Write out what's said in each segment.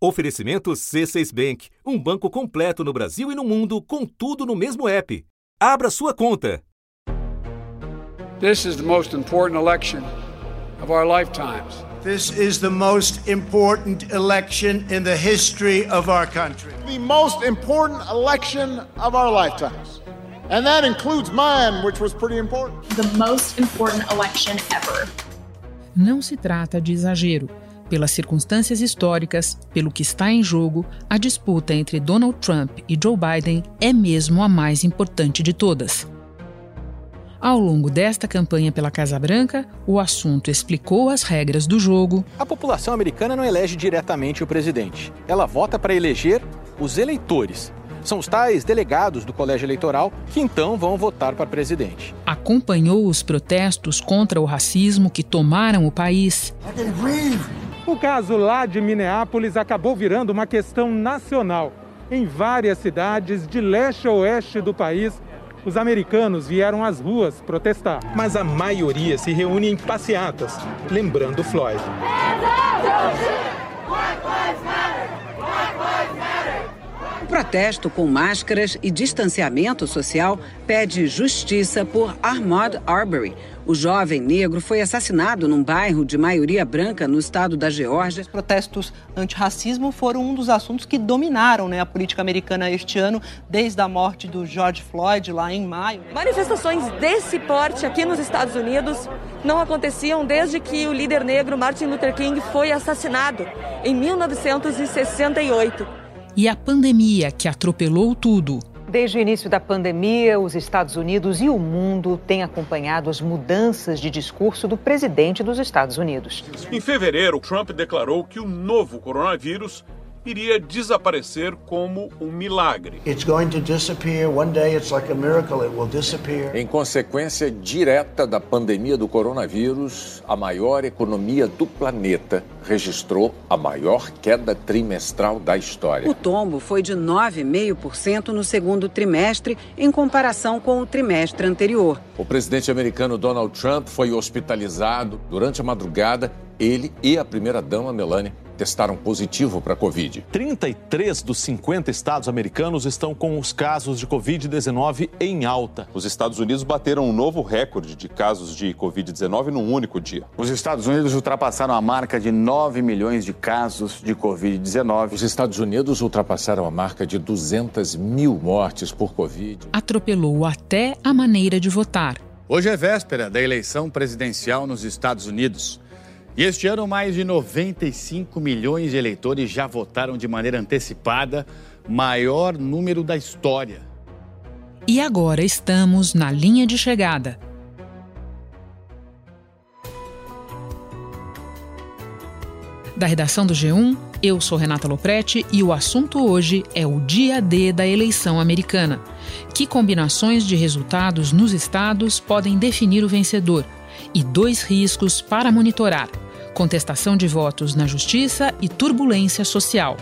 Oferecimento C6 Bank, um banco completo no Brasil e no mundo, com tudo no mesmo app. Abra sua conta. This is the most important election of our lifetimes. This is the most important election in the history of our country. The most important election of our lifetimes. And that includes mine, which was pretty important. The most important election ever. Não se trata de exagero. Pelas circunstâncias históricas, pelo que está em jogo, a disputa entre Donald Trump e Joe Biden é mesmo a mais importante de todas. Ao longo desta campanha pela Casa Branca, o assunto explicou as regras do jogo. A população americana não elege diretamente o presidente. Ela vota para eleger os eleitores. São os tais delegados do colégio eleitoral que então vão votar para presidente. Acompanhou os protestos contra o racismo que tomaram o país. O caso lá de Minneapolis acabou virando uma questão nacional. Em várias cidades de leste a oeste do país, os americanos vieram às ruas protestar. Mas a maioria se reúne em passeatas, lembrando Floyd. O protesto com máscaras e distanciamento social pede justiça por Ahmaud Arbery, o jovem negro foi assassinado num bairro de maioria branca no estado da Geórgia. Os protestos antirracismo foram um dos assuntos que dominaram né, a política americana este ano, desde a morte do George Floyd lá em maio. Manifestações desse porte aqui nos Estados Unidos não aconteciam desde que o líder negro Martin Luther King foi assassinado em 1968. E a pandemia que atropelou tudo Desde o início da pandemia, os Estados Unidos e o mundo têm acompanhado as mudanças de discurso do presidente dos Estados Unidos. Em fevereiro, Trump declarou que o novo coronavírus iria desaparecer como um milagre. Em consequência direta da pandemia do coronavírus, a maior economia do planeta registrou a maior queda trimestral da história. O tombo foi de 9,5% no segundo trimestre, em comparação com o trimestre anterior. O presidente americano Donald Trump foi hospitalizado durante a madrugada. Ele e a primeira-dama Melania testaram positivo para a Covid. 33 dos 50 estados americanos estão com os casos de Covid-19 em alta. Os Estados Unidos bateram um novo recorde de casos de Covid-19 num único dia. Os Estados Unidos ultrapassaram a marca de 9 milhões de casos de Covid-19. Os Estados Unidos ultrapassaram a marca de 200 mil mortes por Covid. Atropelou até a maneira de votar. Hoje é véspera da eleição presidencial nos Estados Unidos. E este ano, mais de 95 milhões de eleitores já votaram de maneira antecipada, maior número da história. E agora estamos na linha de chegada. Da redação do G1, eu sou Renata Loprete e o assunto hoje é o dia D da eleição americana. Que combinações de resultados nos estados podem definir o vencedor? E dois riscos para monitorar: contestação de votos na justiça e turbulência social.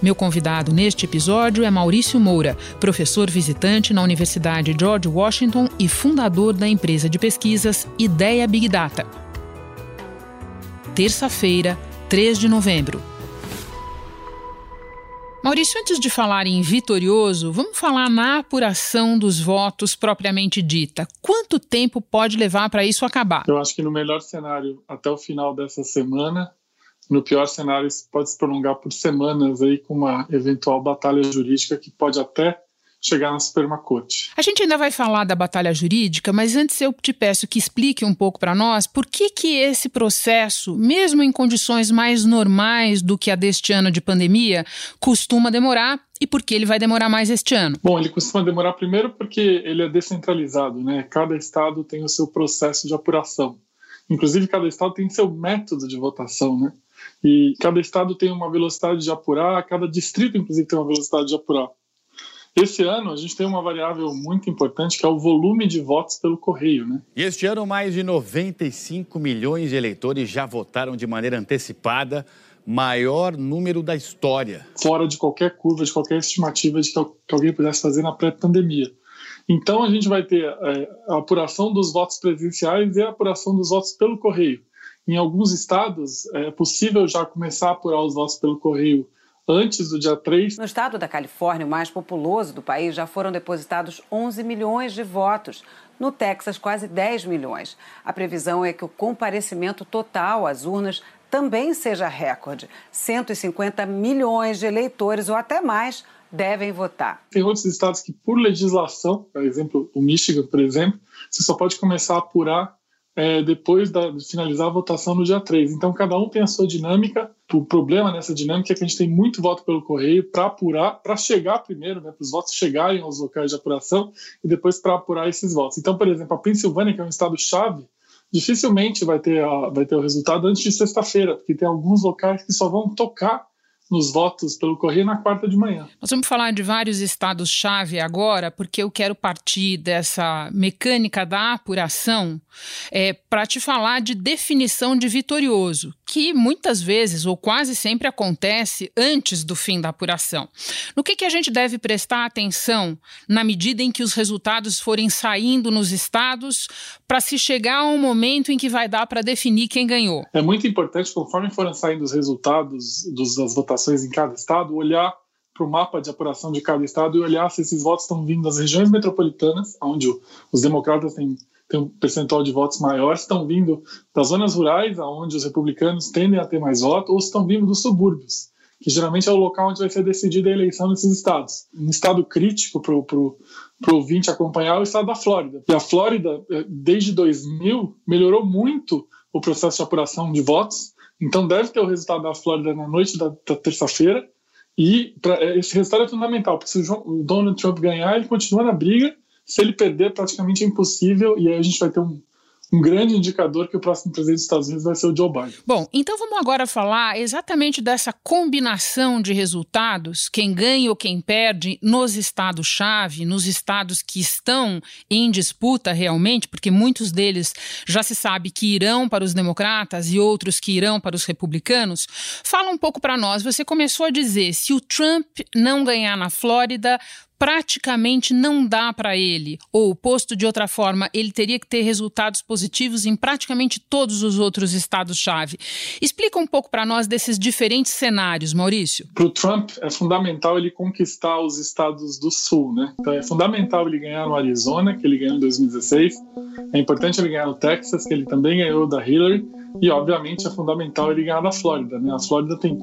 Meu convidado neste episódio é Maurício Moura, professor visitante na Universidade George Washington e fundador da empresa de pesquisas Ideia Big Data. Terça-feira, 3 de novembro. Maurício, antes de falar em vitorioso, vamos falar na apuração dos votos propriamente dita. Quanto tempo pode levar para isso acabar? Eu acho que no melhor cenário, até o final dessa semana. No pior cenário, isso pode se prolongar por semanas aí com uma eventual batalha jurídica que pode até chegar na Suprema Corte. A gente ainda vai falar da batalha jurídica, mas antes eu te peço que explique um pouco para nós por que que esse processo, mesmo em condições mais normais do que a deste ano de pandemia, costuma demorar e por que ele vai demorar mais este ano? Bom, ele costuma demorar primeiro porque ele é descentralizado, né? Cada estado tem o seu processo de apuração. Inclusive, cada estado tem seu método de votação, né? E cada estado tem uma velocidade de apurar, cada distrito, inclusive, tem uma velocidade de apurar. Esse ano a gente tem uma variável muito importante que é o volume de votos pelo correio, né? E este ano mais de 95 milhões de eleitores já votaram de maneira antecipada, maior número da história. Fora de qualquer curva, de qualquer estimativa de que alguém pudesse fazer na pré-pandemia. Então a gente vai ter é, a apuração dos votos presenciais e a apuração dos votos pelo correio. Em alguns estados é possível já começar a apurar os votos pelo correio antes do dia 3. No estado da Califórnia, o mais populoso do país, já foram depositados 11 milhões de votos. No Texas, quase 10 milhões. A previsão é que o comparecimento total às urnas também seja recorde. 150 milhões de eleitores ou até mais devem votar. Tem outros estados que, por legislação, por exemplo, o Michigan, por exemplo, você só pode começar a apurar é, depois da, de finalizar a votação no dia 3. Então, cada um tem a sua dinâmica. O problema nessa dinâmica é que a gente tem muito voto pelo correio para apurar, para chegar primeiro, né, para os votos chegarem aos locais de apuração e depois para apurar esses votos. Então, por exemplo, a Pensilvânia, que é um estado-chave, dificilmente vai ter, a, vai ter o resultado antes de sexta-feira, porque tem alguns locais que só vão tocar nos votos pelo correio na quarta de manhã. Nós vamos falar de vários estados-chave agora, porque eu quero partir dessa mecânica da apuração é, para te falar de definição de vitorioso, que muitas vezes ou quase sempre acontece antes do fim da apuração. No que, que a gente deve prestar atenção na medida em que os resultados forem saindo nos estados para se chegar a um momento em que vai dar para definir quem ganhou? É muito importante, conforme forem saindo os resultados das votações em cada estado, olhar para o mapa de apuração de cada estado e olhar se esses votos estão vindo das regiões metropolitanas, onde os democratas têm, têm um percentual de votos maior, estão vindo das zonas rurais, onde os republicanos tendem a ter mais votos, ou estão vindo dos subúrbios, que geralmente é o local onde vai ser decidida a eleição nesses estados. Um estado crítico para o ouvinte acompanhar é o estado da Flórida. E a Flórida, eh, desde 2000, melhorou muito o processo de apuração de votos, então deve ter o resultado da Flórida na noite da, da terça-feira. E pra, é, esse resultado é fundamental, porque se o Donald Trump ganhar, ele continua na briga. Se ele perder, praticamente é impossível. E aí a gente vai ter um, um grande indicador que o próximo presidente dos Estados Unidos vai ser o Joe Biden. Bom, então vamos agora falar exatamente dessa combinação de resultados, quem ganha ou quem perde nos estados-chave, nos estados que estão em disputa realmente, porque muitos deles já se sabe que irão para os democratas e outros que irão para os republicanos. Fala um pouco para nós. Você começou a dizer se o Trump não ganhar na Flórida, praticamente não dá para ele, ou posto de outra forma, ele teria que ter resultados positivos em praticamente todos os outros estados-chave. Explica um pouco para nós desses diferentes cenários, Maurício. Para o Trump é fundamental ele conquistar os estados do Sul, né? Então é fundamental ele ganhar no Arizona, que ele ganhou em 2016. É importante ele ganhar no Texas, que ele também ganhou da Hillary. E, obviamente, é fundamental ele ganhar da Flórida. Né? A Flórida tem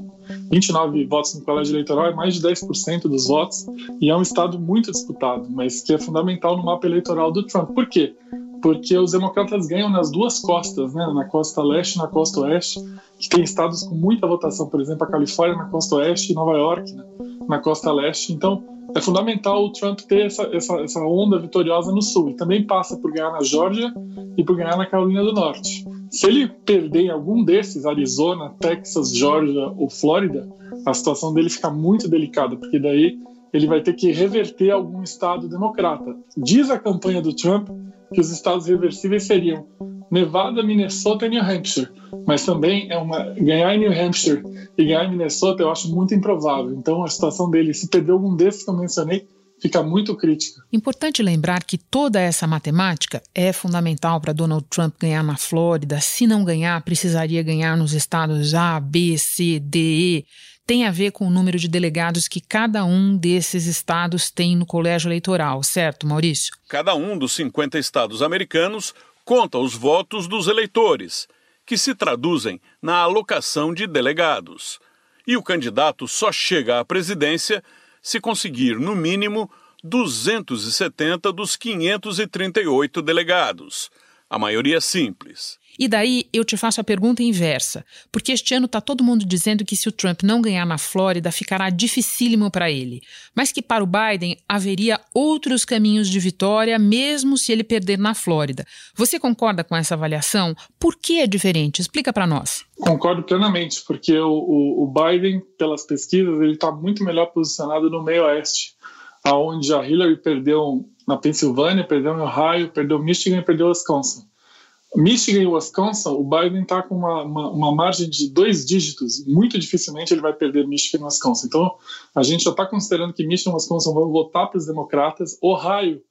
29 votos no colégio eleitoral, é mais de 10% dos votos, e é um estado muito disputado, mas que é fundamental no mapa eleitoral do Trump. Por quê? Porque os democratas ganham nas duas costas, né? na costa leste e na costa oeste, que tem estados com muita votação, por exemplo, a Califórnia na costa oeste e Nova York né? na costa leste. Então, é fundamental o Trump ter essa, essa, essa onda vitoriosa no sul. E também passa por ganhar na Geórgia e por ganhar na Carolina do Norte. Se ele perder algum desses, Arizona, Texas, Georgia ou Flórida, a situação dele fica muito delicada, porque daí ele vai ter que reverter algum estado democrata. Diz a campanha do Trump que os estados reversíveis seriam Nevada, Minnesota e New Hampshire. Mas também é uma ganhar em New Hampshire e ganhar em Minnesota eu acho muito improvável. Então a situação dele, se perder algum desses que eu mencionei, fica muito crítica. Importante lembrar que toda essa matemática é fundamental para Donald Trump ganhar na Flórida. Se não ganhar, precisaria ganhar nos estados A, B, C, D, E. Tem a ver com o número de delegados que cada um desses estados tem no colégio eleitoral, certo, Maurício? Cada um dos 50 estados americanos conta os votos dos eleitores, que se traduzem na alocação de delegados. E o candidato só chega à presidência se conseguir, no mínimo, 270 dos 538 delegados, a maioria simples. E daí eu te faço a pergunta inversa, porque este ano está todo mundo dizendo que se o Trump não ganhar na Flórida, ficará dificílimo para ele, mas que para o Biden haveria outros caminhos de vitória, mesmo se ele perder na Flórida. Você concorda com essa avaliação? Por que é diferente? Explica para nós. Concordo plenamente, porque o, o, Biden, pelas pesquisas, ele está muito melhor posicionado no meio oeste, aonde a Hillary perdeu na Pensilvânia, perdeu em Ohio, perdeu Michigan e perdeu Wisconsin. Michigan e Wisconsin, o Biden está com uma, uma, uma, margem de dois dígitos. Muito dificilmente ele vai perder Michigan e Wisconsin. Então, a gente já está considerando que Michigan e Wisconsin vão votar para os democratas. Ohio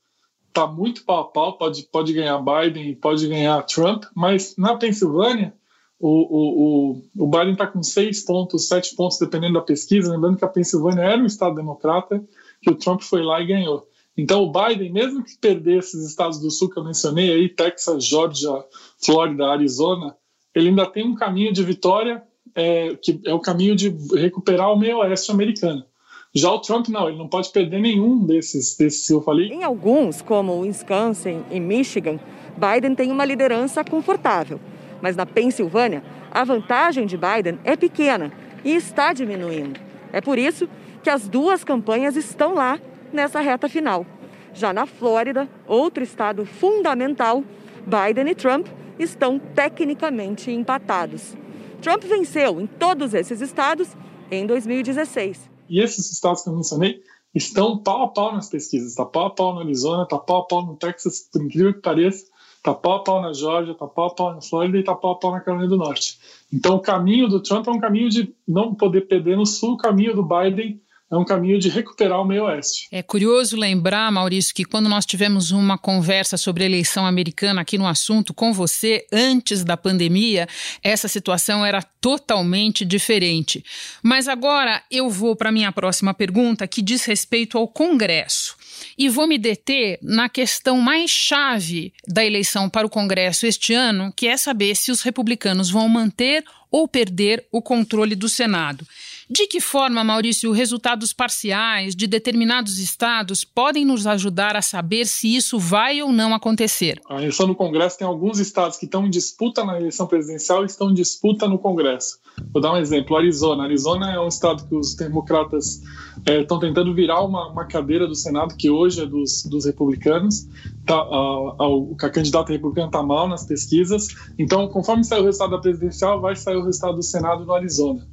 está muito pau a pau, pode, pode ganhar Biden pode ganhar Trump. Mas na Pensilvânia, o, o, o Biden está com seis pontos, sete pontos, dependendo da pesquisa. Lembrando que a Pensilvânia era um estado democrata, que o Trump foi lá e ganhou. Então, o Biden, mesmo que perdesse esses estados do sul que eu mencionei, aí, Texas, Georgia, Flórida, Arizona, ele ainda tem um caminho de vitória, é, que é o caminho de recuperar o meio oeste americano. Já o Trump, não, ele não pode perder nenhum desses, desses que eu falei. Em alguns, como Wisconsin e Michigan, Biden tem uma liderança confortável. Mas na Pensilvânia, a vantagem de Biden é pequena e está diminuindo. É por isso que as duas campanhas estão lá nessa reta final. Já na Flórida, outro estado fundamental, Biden e Trump estão tecnicamente empatados. Trump venceu em todos esses estados em 2016. E esses estados que eu mencionei estão pau a pau nas pesquisas. Está pau a pau no Arizona, está pau a pau no Texas, por incrível que pareça. Tá pau a pau na Georgia, tá pau a pau na Flórida e tá pau a pau na Carolina do Norte. Então o caminho do Trump é um caminho de não poder perder no sul, o caminho do Biden é um caminho de recuperar o meio oeste. É curioso lembrar, Maurício, que quando nós tivemos uma conversa sobre a eleição americana aqui no assunto com você, antes da pandemia, essa situação era totalmente diferente. Mas agora eu vou para a minha próxima pergunta, que diz respeito ao Congresso. E vou me deter na questão mais chave da eleição para o Congresso este ano, que é saber se os republicanos vão manter ou perder o controle do Senado. De que forma, Maurício, resultados parciais de determinados estados podem nos ajudar a saber se isso vai ou não acontecer? A eleição no Congresso tem alguns estados que estão em disputa na eleição presidencial e estão em disputa no Congresso. Vou dar um exemplo: Arizona. Arizona é um estado que os democratas estão é, tentando virar uma, uma, cadeira do Senado que hoje é dos, dos republicanos. Tá, a, a, a candidata republicana está mal nas pesquisas. Então, conforme sair o resultado da presidencial, vai sair o resultado do Senado no Arizona.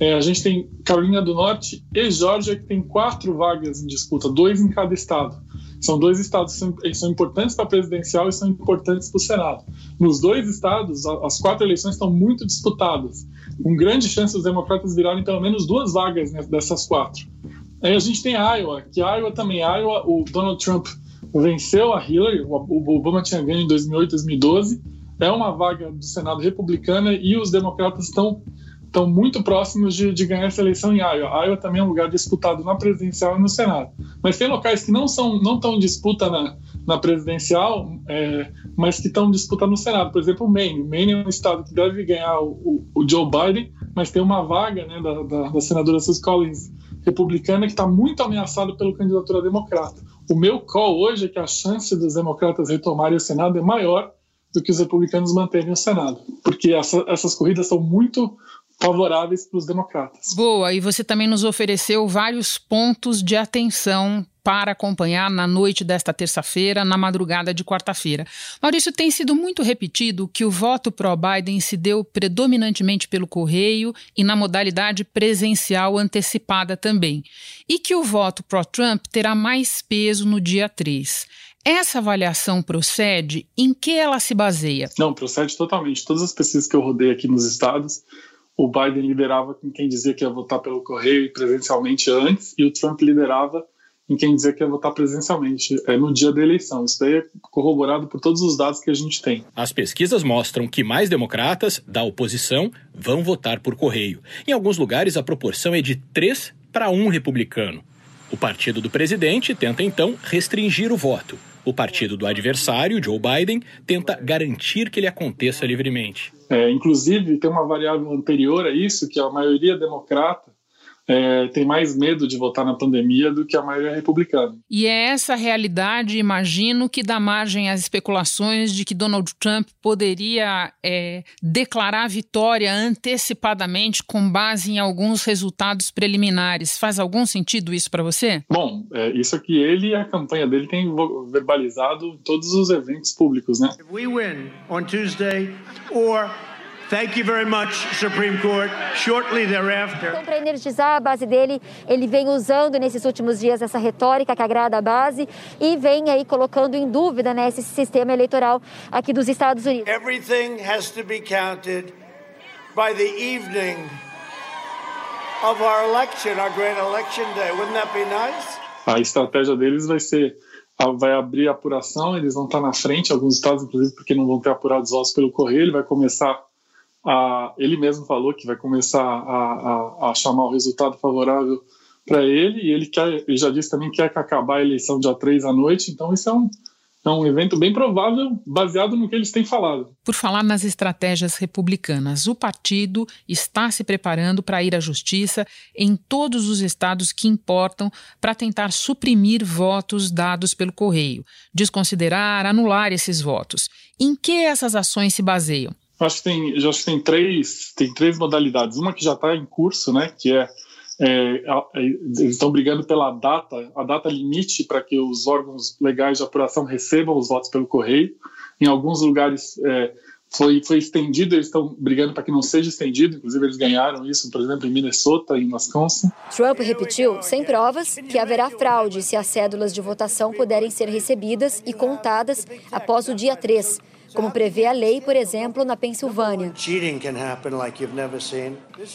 É, a gente tem Carolina do Norte e Geórgia, que tem quatro vagas em disputa, dois em cada estado. São dois estados que são, importantes para a presidencial e são importantes para o Senado. Nos dois estados, as quatro eleições estão muito disputadas, com grande chance dos democratas virarem pelo menos duas vagas dessas quatro. Aí a gente tem Iowa, que Iowa também, Iowa, o Donald Trump venceu a Hillary, o Obama tinha ganho em 2008, 2012, é uma vaga do Senado republicana e os democratas estão estão muito próximos de, de, ganhar essa eleição em Iowa. Iowa também é um lugar disputado na presidencial e no Senado. Mas tem locais que não são não estão em disputa na, na presidencial, é, mas que estão em disputa no Senado. Por exemplo, o Maine. Maine é um estado que deve ganhar o, o, o Joe Biden, mas tem uma vaga né, da, da, da senadora Susan Collins republicana que está muito ameaçado pela candidatura democrata. O meu call hoje é que a chance dos democratas retomarem o Senado é maior do que os republicanos manterem o Senado, porque essa, essas corridas são muito favoráveis para os democratas. Boa, e você também nos ofereceu vários pontos de atenção para acompanhar na noite desta terça-feira, na madrugada de quarta-feira. Maurício, tem sido muito repetido que o voto pró-Biden se deu predominantemente pelo correio e na modalidade presencial antecipada também, e que o voto pró-Trump terá mais peso no dia 3. Essa avaliação procede? Em que ela se baseia? Não, procede totalmente. Todas as pesquisas que eu rodei aqui nos estados o Biden liderava com quem dizia que ia votar pelo correio e presencialmente antes, e o Trump liderava em quem dizia que ia votar presencialmente é, no dia da eleição. Isso daí é corroborado por todos os dados que a gente tem. As pesquisas mostram que mais democratas da oposição vão votar por correio. Em alguns lugares, a proporção é de 3 para 1 republicano. O partido do presidente tenta então restringir o voto. O partido do adversário, Joe Biden, tenta garantir que ele aconteça livremente. É, inclusive, tem uma variável anterior a isso, que a maioria democrata é, tem mais medo de votar na pandemia do que a maioria republicana. E é essa realidade, imagino, que dá margem às especulações de que Donald Trump poderia é, declarar vitória antecipadamente com base em alguns resultados preliminares. Faz algum sentido isso para você? Bom, é, isso aqui ele e a campanha dele têm verbalizado em todos os eventos públicos, né? If we win on Tuesday or Thank you very much, Supreme Court. Shortly thereafter. Então, para energizar a base dele, ele vem usando nesses últimos dias essa retórica que agrada a base e vem aí colocando em dúvida né, esse sistema eleitoral aqui dos Estados Unidos. Everything has to be counted by the evening of our election, our great election day. Wouldn't that be nice? A estratégia deles vai ser vai abrir a apuração, eles vão estar na frente, alguns estados, inclusive, porque não vão ter apurado os votos pelo correio, ele vai começar a, ele mesmo falou que vai começar a, a, a chamar o resultado favorável para ele, e ele, quer, ele já disse também que quer acabar a eleição dia 3 à noite, então isso é um, é um evento bem provável, baseado no que eles têm falado. Por falar nas estratégias republicanas, o partido está se preparando para ir à justiça em todos os estados que importam para tentar suprimir votos dados pelo correio, desconsiderar, anular esses votos. Em que essas ações se baseiam? Acho que tem, acho que tem três, tem três modalidades. Uma que já está em curso, né, que é é, eles estão brigando pela data, a data limite para que os órgãos legais de apuração recebam os votos pelo correio. Em alguns lugares é, foi, foi estendido, eles estão brigando para que não seja estendido, inclusive eles ganharam isso, por exemplo, em Minnesota, em Wisconsin. Trump repetiu, sem provas, que haverá fraude se as cédulas de votação puderem ser recebidas e contadas após o dia 3 como prevê a lei, por exemplo, na Pensilvânia.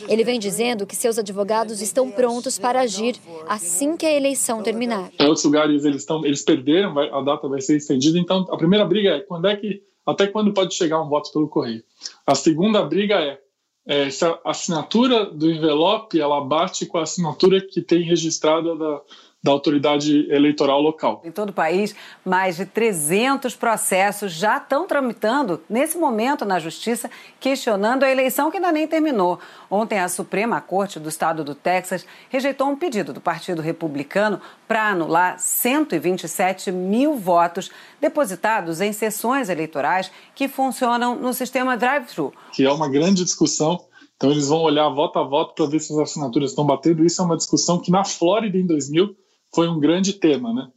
Ele vem dizendo que seus advogados estão prontos para agir assim que a eleição terminar. Em outros lugares eles estão, eles perderam, a data vai ser estendida. Então, a primeira briga é quando é que, até quando pode chegar um voto pelo correio. A segunda briga é é, se a assinatura do envelope ela bate com a assinatura que tem registrada da, da autoridade eleitoral local. Em todo o país, mais de 300 processos já estão tramitando nesse momento na Justiça, questionando a eleição que ainda nem terminou. Ontem, a Suprema Corte do Estado do Texas rejeitou um pedido do Partido Republicano para anular 127 mil votos depositados em sessões eleitorais que funcionam no sistema drive-thru. Que é uma grande discussão. Então, eles vão olhar voto a voto para ver se as assinaturas estão batendo. Isso é uma discussão que na Flórida, em 2000, foi um grande tema, né?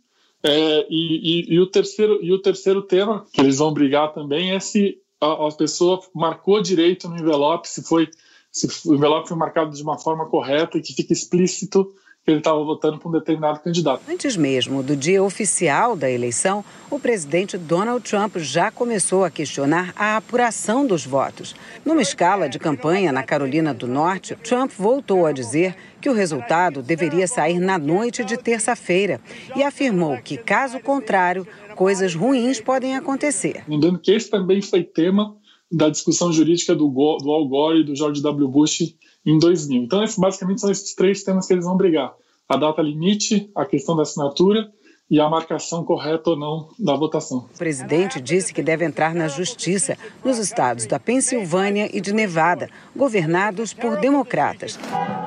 É, e, e, e, o terceiro, e o terceiro tema que eles vão brigar também é se a, a pessoa marcou direito no envelope, se foi se o envelope foi marcado de uma forma correta e que fica explícito que ele estava votando para um determinado candidato. Antes mesmo do dia oficial da eleição, o presidente Donald Trump já começou a questionar a apuração dos votos. Numa escala de campanha na Carolina do Norte, Trump voltou a dizer que o resultado deveria sair na noite de terça-feira e afirmou que, caso contrário, coisas ruins podem acontecer. Lembrando que esse também foi tema da discussão jurídica do, do Al Gore e do George W. Bush em 2000. Então, esses, basicamente, são esses três temas que eles vão brigar: a data limite, a questão da assinatura e a marcação correta ou não da votação. O presidente disse que deve entrar na justiça nos estados da Pensilvânia e de Nevada, governados por democratas.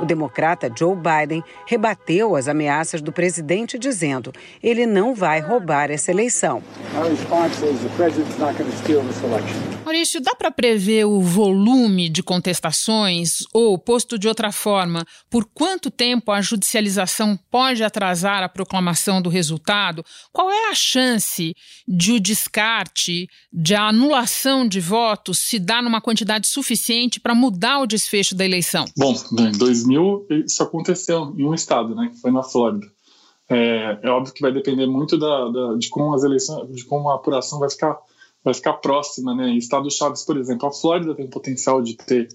O democrata Joe Biden rebateu as ameaças do presidente, dizendo ele não vai roubar essa eleição. Maurício, dá para prever o volume de contestações ou, posto de outra forma, por quanto tempo a judicialização pode atrasar a proclamação do resultado? Resultado, qual é a chance de o descarte, de a anulação de votos se dar numa quantidade suficiente para mudar o desfecho da eleição? Bom, em 2000 isso aconteceu em um estado, né, que foi na Flórida. É, é óbvio que vai depender muito da, da, de como as eleições, de como a apuração vai ficar, vai ficar próxima, né? Em estados chaves, por exemplo, a Flórida tem potencial de ter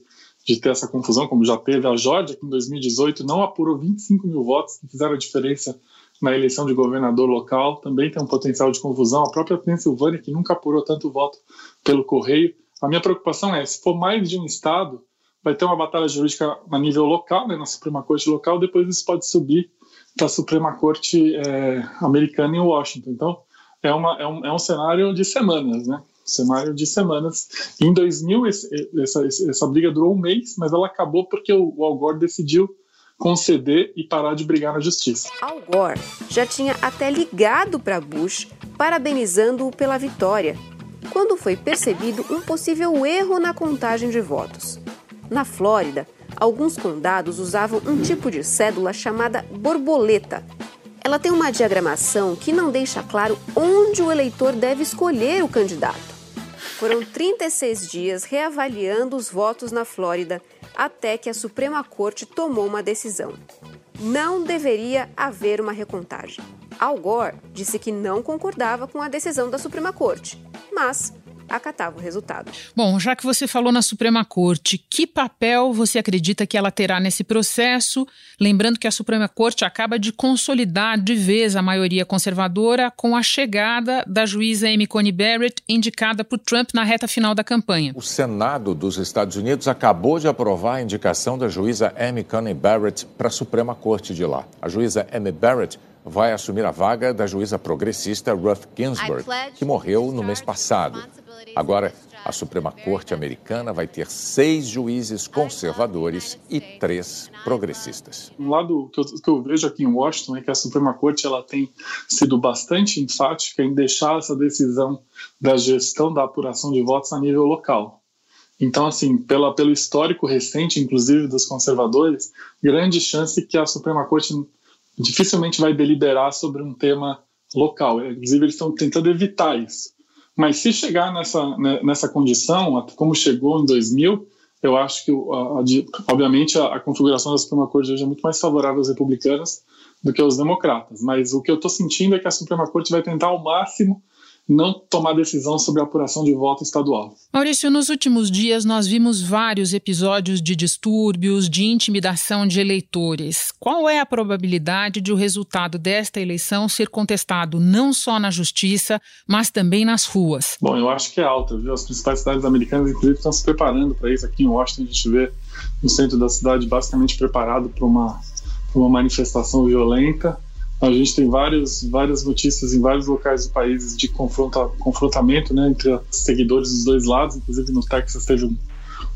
de ter essa confusão, como já teve a Georgia, que em 2018 não apurou 25 mil votos, que fizeram a diferença na eleição de governador local, também tem um potencial de confusão. A própria Pensilvânia, que nunca apurou tanto voto pelo correio. A minha preocupação é, se for mais de um estado, vai ter uma batalha jurídica a nível local, né, na Suprema Corte local, depois isso pode subir para a Suprema Corte é, americana em Washington. Então, é, uma, é, um, é um cenário de semanas, né? cenário de semanas. Em 2000, esse, essa, essa briga durou um mês, mas ela acabou porque o, o Al Gore decidiu conceder e parar de brigar na justiça. Al Gore já tinha até ligado para Bush, parabenizando-o pela vitória, quando foi percebido um possível erro na contagem de votos. Na Flórida, alguns condados usavam um tipo de cédula chamada borboleta. Ela tem uma diagramação que não deixa claro onde o eleitor deve escolher o candidato. Foram 36 dias reavaliando os votos na Flórida até que a Suprema Corte tomou uma decisão. Não deveria haver uma recontagem. Al Gore disse que não concordava com a decisão da Suprema Corte, mas acatava o resultado. Bom, já que você falou na Suprema Corte, que papel você acredita que ela terá nesse processo? Lembrando que a Suprema Corte acaba de consolidar de vez a maioria conservadora com a chegada da juíza Amy Coney Barrett, indicada por Trump na reta final da campanha. O Senado dos Estados Unidos acabou de aprovar a indicação da juíza Amy Coney Barrett para a Suprema Corte de lá. A juíza Amy Barrett vai assumir a vaga da juíza progressista Ruth Ginsburg, que morreu no mês passado. Agora, a Suprema Corte Americana vai ter seis juízes conservadores e três progressistas. Um lado que eu, que eu, vejo aqui em Washington é que a Suprema Corte ela tem sido bastante enfática em deixar essa decisão da gestão da apuração de votos a nível local. Então, assim, pela, pelo histórico recente, inclusive dos conservadores, grande chance que a Suprema Corte dificilmente vai deliberar sobre um tema local. Inclusive, eles estão tentando evitar isso. Mas se chegar nessa, né, nessa condição, como chegou em 2000, eu acho que, obviamente, a, configuração da Suprema Corte hoje é muito mais favorável aos republicanos do que aos democratas. Mas o que eu estou sentindo é que a Suprema Corte vai tentar ao máximo não tomar decisão sobre a apuração de voto estadual. Maurício, nos últimos dias nós vimos vários episódios de distúrbios, de intimidação de eleitores. Qual é a probabilidade de o resultado desta eleição ser contestado não só na justiça, mas também nas ruas? Bom, eu acho que é alta, viu? As principais cidades americanas, inclusive, estão se preparando para isso. Aqui em Washington, a gente vê no centro da cidade basicamente preparado para uma, uma manifestação violenta. A gente tem vários, várias notícias em vários locais do país de confronta, confrontamento né, entre seguidores dos dois lados. Inclusive no Texas teve um,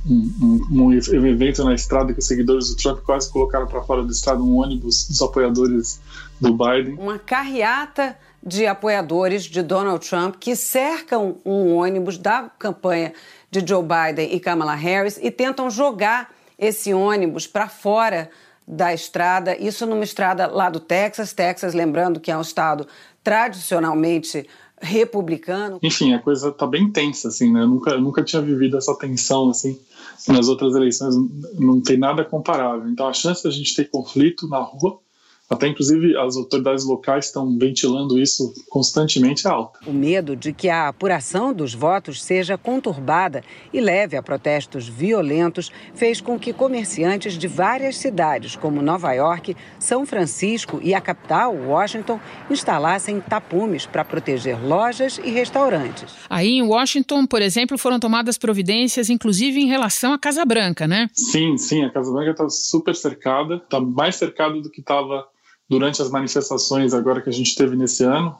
um, um, um evento na estrada que os seguidores do Trump quase colocaram para fora do estado um ônibus dos apoiadores do Biden. Uma carreata de apoiadores de Donald Trump que cercam um ônibus da campanha de Joe Biden e Kamala Harris e tentam jogar esse ônibus para fora da estrada, isso numa estrada lá do Texas, Texas, lembrando que é um estado tradicionalmente republicano. Enfim, a coisa tá bem tensa, assim, né? Eu nunca, eu nunca tinha vivido essa tensão, assim, nas outras eleições, não tem nada comparável. Então, a chance da gente ter conflito na rua até, inclusive, as autoridades locais estão ventilando isso constantemente alto. O medo de que a apuração dos votos seja conturbada e leve a protestos violentos fez com que comerciantes de várias cidades, como Nova York, São Francisco e a capital, Washington, instalassem tapumes para proteger lojas e restaurantes. Aí em Washington, por exemplo, foram tomadas providências, inclusive em relação à Casa Branca, né? Sim, sim, a Casa Branca está super cercada, está mais cercada do que estava durante as manifestações agora que a gente teve nesse ano.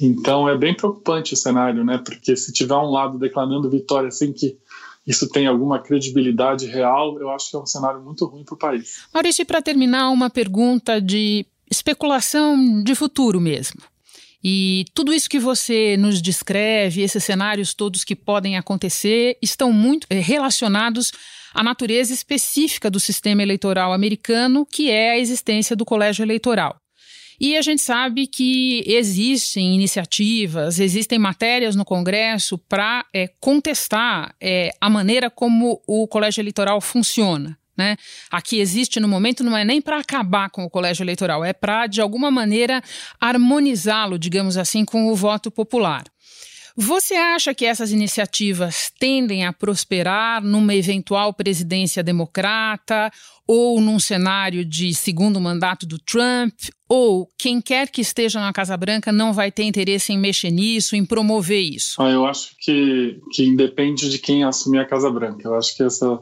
Então é bem preocupante o cenário, né? Porque se tiver um lado declarando vitória sem que isso tenha alguma credibilidade real, eu acho que é um cenário muito ruim para o país. Maurício, para terminar, uma pergunta de especulação de futuro mesmo. E tudo isso que você nos descreve, esses cenários todos que podem acontecer, estão muito eh, relacionados à natureza específica do sistema eleitoral americano, que é a existência do colégio eleitoral. E a gente sabe que existem iniciativas, existem matérias no Congresso para é, contestar é, a maneira como o colégio eleitoral funciona. Né? Aqui existe no momento não é nem para acabar com o colégio eleitoral, é para, de alguma maneira, harmonizá-lo, digamos assim, com o voto popular. Você acha que essas iniciativas tendem a prosperar numa eventual presidência democrata ou num cenário de segundo mandato do Trump? Ou quem quer que esteja na Casa Branca não vai ter interesse em mexer nisso, em promover isso? Ah, eu acho que, que independe de quem assumir a Casa Branca. Eu acho que essa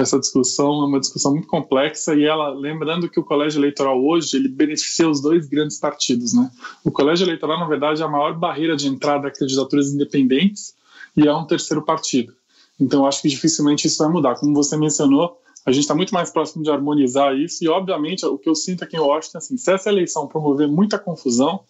essa discussão é uma discussão muito complexa e ela, lembrando que o colégio eleitoral hoje, ele beneficia os dois grandes partidos, né? O colégio eleitoral, na verdade, é a maior barreira de entrada a candidaturas independentes e é um terceiro partido. Então, acho que dificilmente isso vai mudar. Como você mencionou, a gente está muito mais próximo de harmonizar isso e, obviamente, o que eu sinto aqui em Washington, assim, se essa eleição promover muita confusão,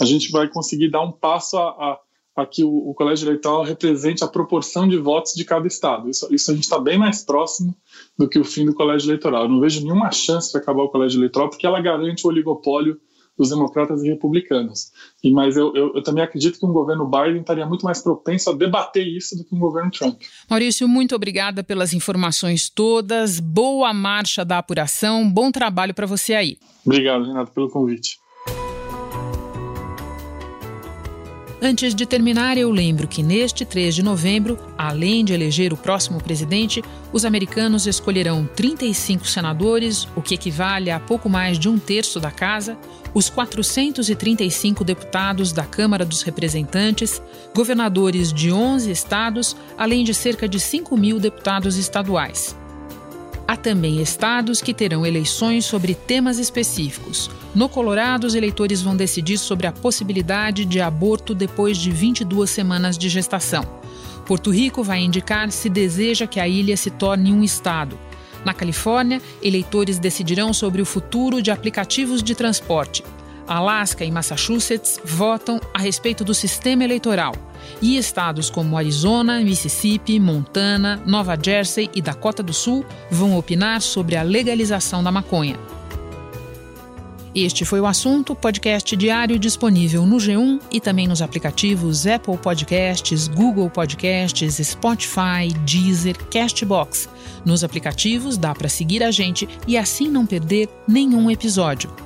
a gente vai conseguir dar um passo a, a para que o, o, colégio eleitoral represente a proporção de votos de cada estado. Isso, isso a gente está bem mais próximo do que o fim do colégio eleitoral. Eu não vejo nenhuma chance de acabar o colégio eleitoral, porque ela garante o oligopólio dos democratas e republicanos. E mas eu, eu, eu, também acredito que um governo Biden estaria muito mais propenso a debater isso do que um governo Trump. Maurício, muito obrigada pelas informações todas. Boa marcha da apuração. Bom trabalho para você aí. Obrigado, Renato, pelo convite. Antes de terminar, eu lembro que neste 3 de novembro, além de eleger o próximo presidente, os americanos escolherão 35 senadores, o que equivale a pouco mais de um terço da casa, os 435 deputados da Câmara dos Representantes, governadores de 11 estados, além de cerca de 5 mil deputados estaduais. Há também estados que terão eleições sobre temas específicos. No Colorado, os eleitores vão decidir sobre a possibilidade de aborto depois de 22 semanas de gestação. Porto Rico vai indicar se deseja que a ilha se torne um estado. Na Califórnia, eleitores decidirão sobre o futuro de aplicativos de transporte. Alaska e Massachusetts votam a respeito do sistema eleitoral. E estados como Arizona, Mississippi, Montana, Nova Jersey e Dakota do Sul vão opinar sobre a legalização da maconha. Este foi o assunto, podcast diário disponível no G1 e também nos aplicativos Apple Podcasts, Google Podcasts, Spotify, Deezer, Castbox. Nos aplicativos dá para seguir a gente e assim não perder nenhum episódio.